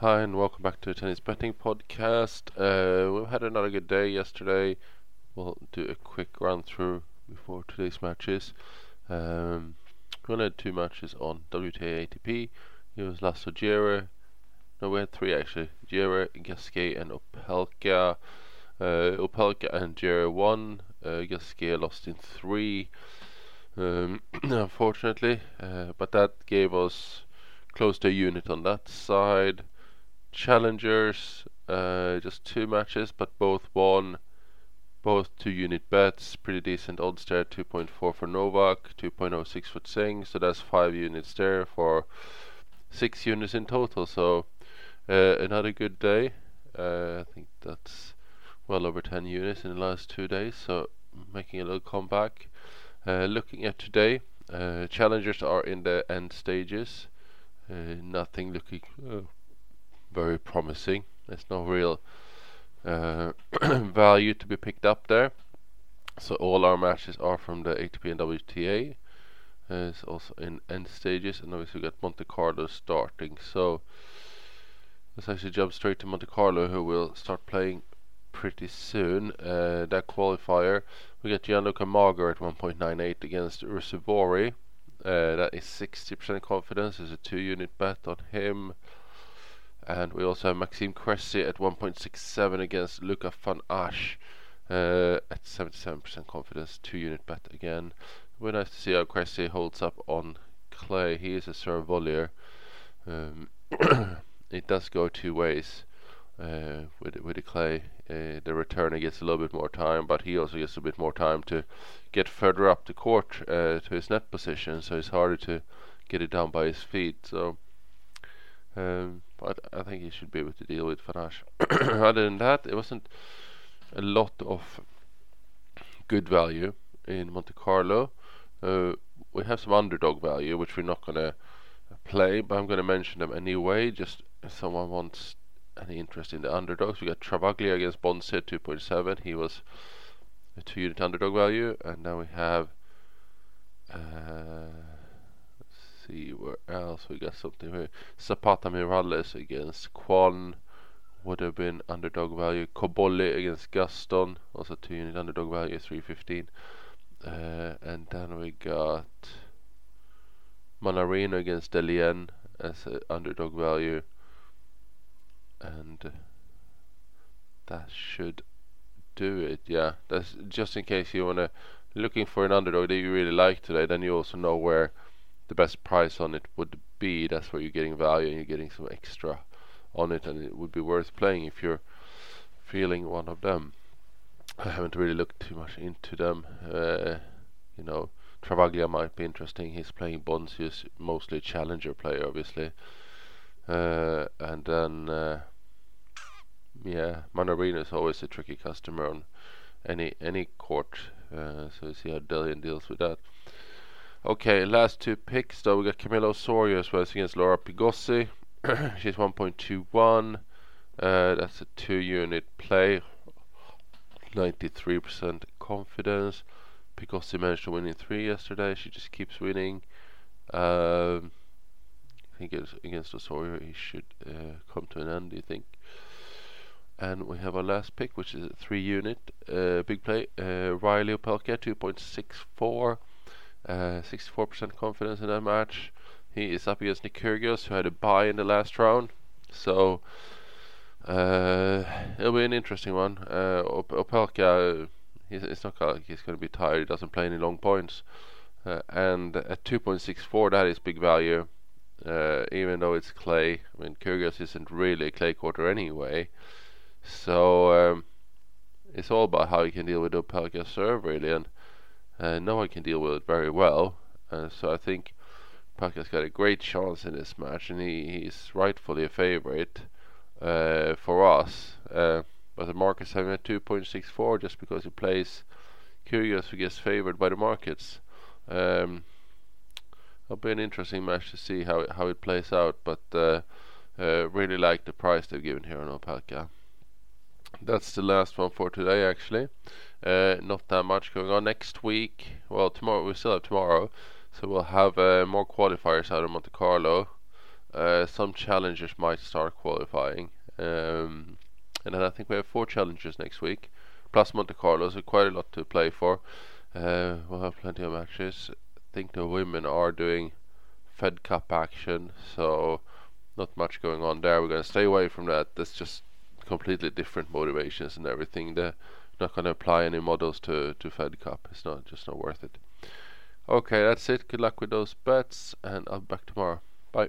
Hi, and welcome back to the Tennis Betting Podcast. Uh, we've had another good day yesterday. We'll do a quick run through before today's matches. Um, we had two matches on WTA ATP. It was Laslo Djere. No, we had three actually. Djere, Gasquet, and Opelka. Uh, Opelka and Djere won. Uh, Gasquet lost in three. Um, unfortunately, uh, but that gave us close to a unit on that side. Challengers, uh, just two matches, but both won. Both two unit bets, pretty decent odds there. 2.4 for Novak, 2.06 for Tseng, so that's five units there for six units in total. So uh, another good day. Uh, I think that's well over 10 units in the last two days, so making a little comeback. Uh, looking at today, uh, challengers are in the end stages. Uh, nothing looking uh, very promising. There's no real uh, value to be picked up there. So all our matches are from the ATP and WTA. Uh, it's also in end stages, and obviously we got Monte Carlo starting. So let's actually jump straight to Monte Carlo, who will start playing pretty soon. Uh, that qualifier, we got Gianluca Mager at 1.98 against Ruusuvuori. Uh, that is 60% confidence. There's a two-unit bet on him. And we also have Maxime Cressy at 1.67 against Luca van Assche uh, at 77% confidence, two unit bet again. We're nice to see how Cressy holds up on clay. He is a serve. Um, it does go two ways uh, with with the clay. Uh, the returner gets a little bit more time, but he also gets a bit more time to get further up the court uh, to his net position. So it's harder to get it down by his feet. So um, but I think he should be able to deal with Assche. Other than that, it wasn't a lot of good value in Monte Carlo. Uh, we have some underdog value, which we're not going to play, but I'm going to mention them anyway, just if someone wants any interest in the underdogs. We got Travaglia against Bonzi 2.7. He was a two unit underdog value, and now we have. Uh, else we got something here. Zapata Miralles against Kwon would have been underdog value. Cobolli against Gaston, also two unit underdog value, 315. Uh, and then we got Mannarino against Dellien as an underdog value. And that should do it. Yeah, that's just in case you wanna looking for an underdog that you really like today. Then you also know where the best price on it would be. That's where you're getting value and you're getting some extra on it, and it would be worth playing if you're feeling one of them. I haven't really looked too much into them. Uh, you know, Travaglia might be interesting. He's playing Bonsius, mostly challenger player, obviously. Uh, and then, uh, yeah, Mannarino is always a tricky customer on any any court. Uh, so we see how Dellien deals with that. Okay, last two picks though. We got Camila Osorio as well as against Laura Pigossi. She's 1.21. Uh, that's a two unit play. 93% confidence. Pigossi managed to win in three yesterday. She just keeps winning. Um, I think against Osorio he should uh, come to an end. Do you think? And we have our last pick, which is a three unit uh, big play. Uh, Reilly Opelka 2.64. 64% uh, confidence in that match. He is up against Nick who had a bye in the last round. So uh, it'll be an interesting one. Uh, Opelka, he's, it's not like he's going to be tired. He doesn't play any long points. Uh, and at 2.64, that is big value. Uh, even though it's clay, I mean Kyrgios isn't really a clay courter anyway. So um, it's all about how you can deal with Opelka's serve, really. And uh, no one can deal with it very well. Uh, so I think Paca's got a great chance in this match, and he, he's rightfully a favorite uh, for us. Uh, but the market's having a 2.64 just because he plays Kyrgios, who gets favored by the markets. Um, it'll be an interesting match to see how it, how it plays out, but uh, uh, really like the price they've given here on Opelka. That's the last one for today, actually. Uh, not that much going on next week. Well, tomorrow we still have tomorrow, so we'll have uh, more qualifiers out of Monte Carlo. uh, some challengers might start qualifying. Um, and then I think we have four challengers next week, plus Monte Carlo, so quite a lot to play for. Uh, we'll have plenty of matches. I think the women are doing Fed Cup action, so not much going on there. We're going to stay away from that. That's just completely different motivations and everything. They're not going to apply any models to, to Fed Cup. It's not just not worth it. Okay, that's it. Good luck with those bets, and I'll be back tomorrow. Bye.